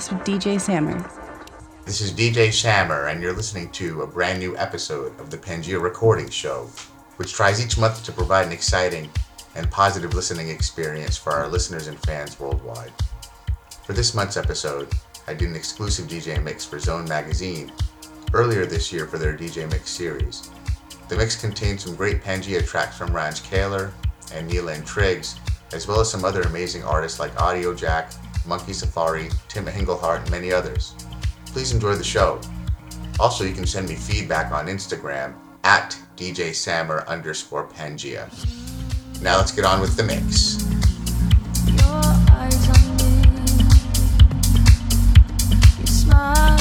podcast with DJ Samer. This is DJ Samer, and you're listening to a brand new episode of the Pangea Recording Show, which tries each month to provide an exciting and positive listening experience for our listeners and fans worldwide. For this month's episode, I did an exclusive DJ mix for Zone Magazine earlier this year for their DJ Mix series. The mix contained some great Pangea tracks from Ranj Kaler and Nila and Triggs, as well as some other amazing artists like Audiojack, Monkey Safari, Tim Engelhardt, and many others. Please enjoy the show. Also, you can send me feedback on Instagram at DJ Samer underscore Pangea. Now let's get on with the mix. Your eyes on me, you smile.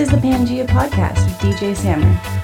This is the Pangea Podcast with DJ Samer.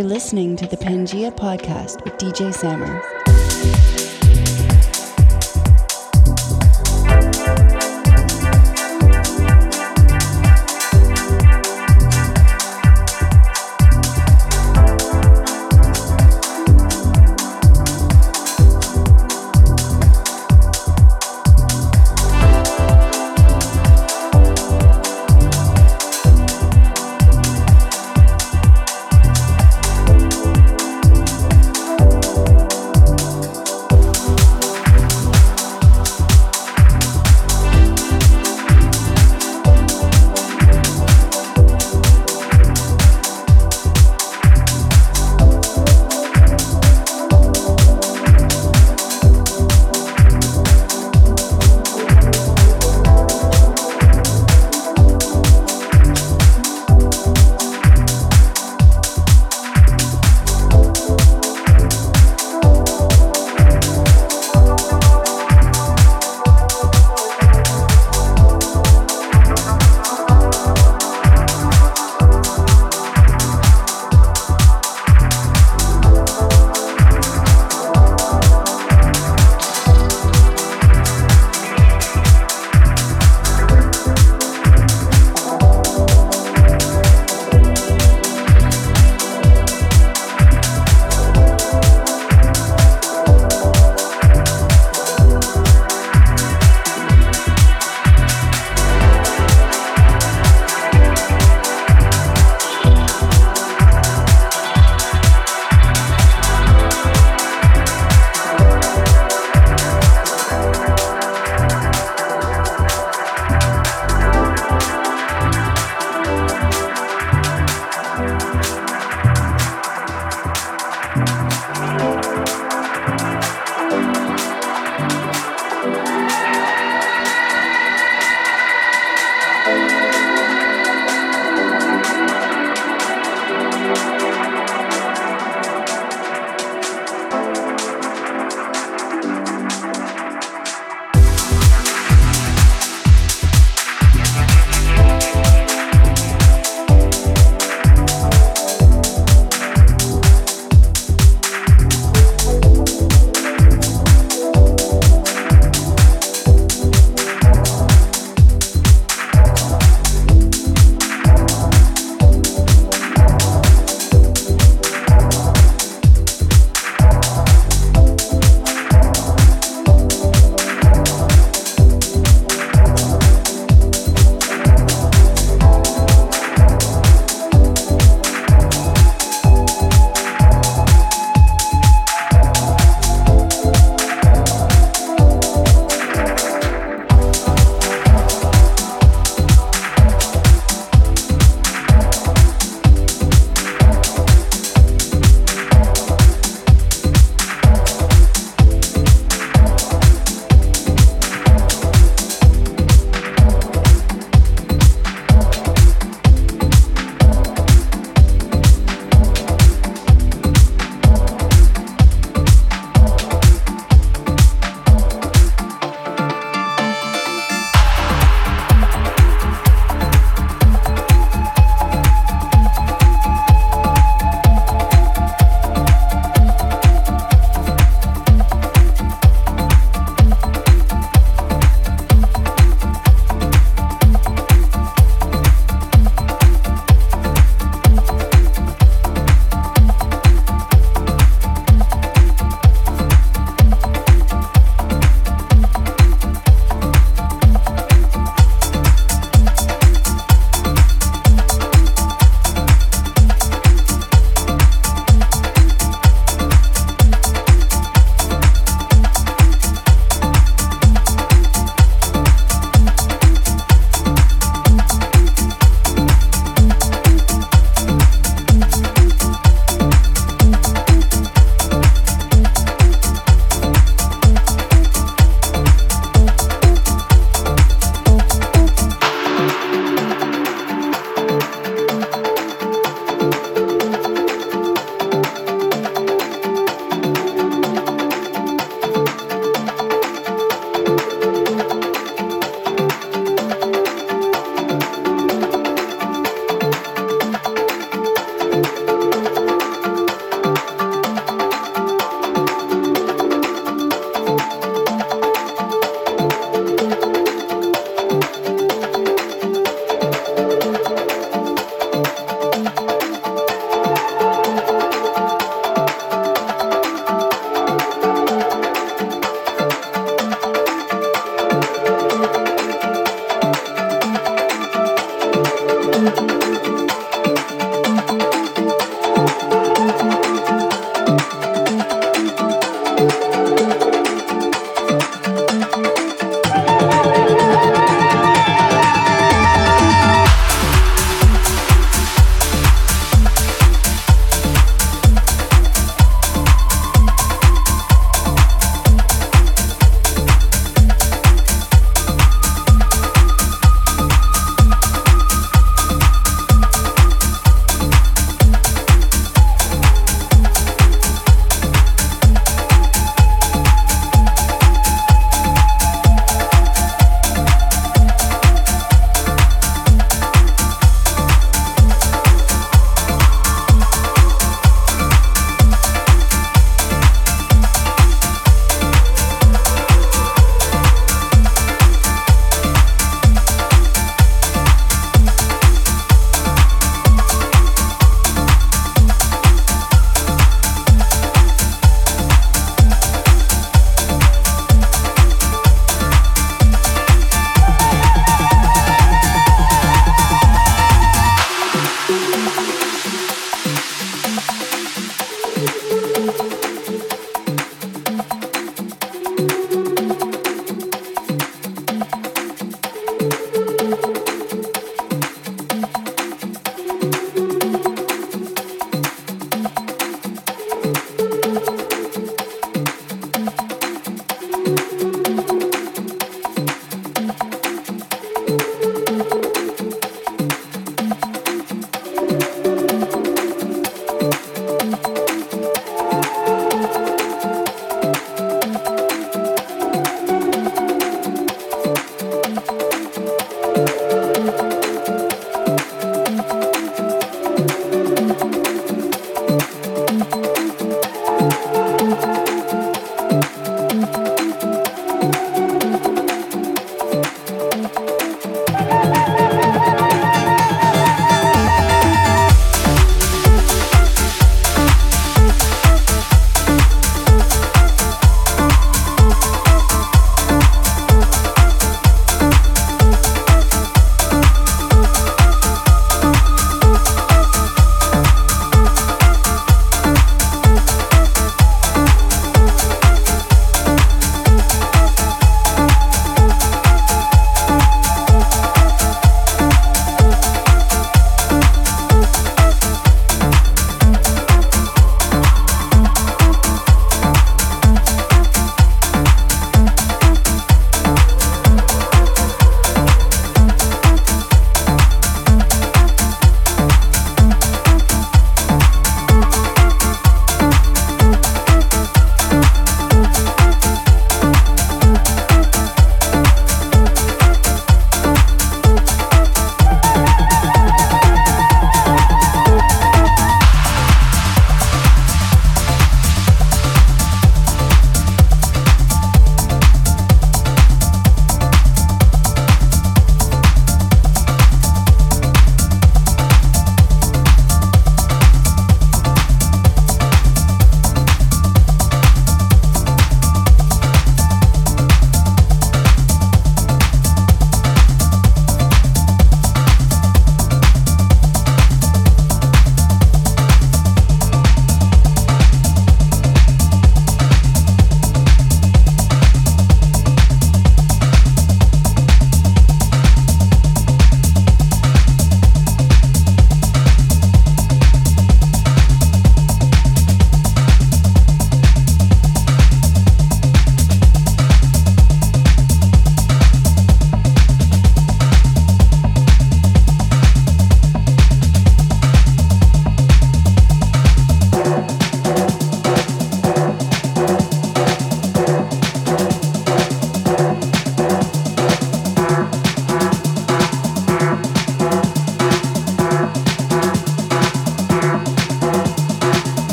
You're listening to the Pangea Podcast with DJ Samer.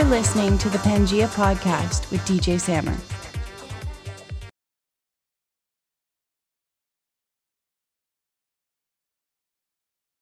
For listening to the Pangea Podcast with DJ Samer.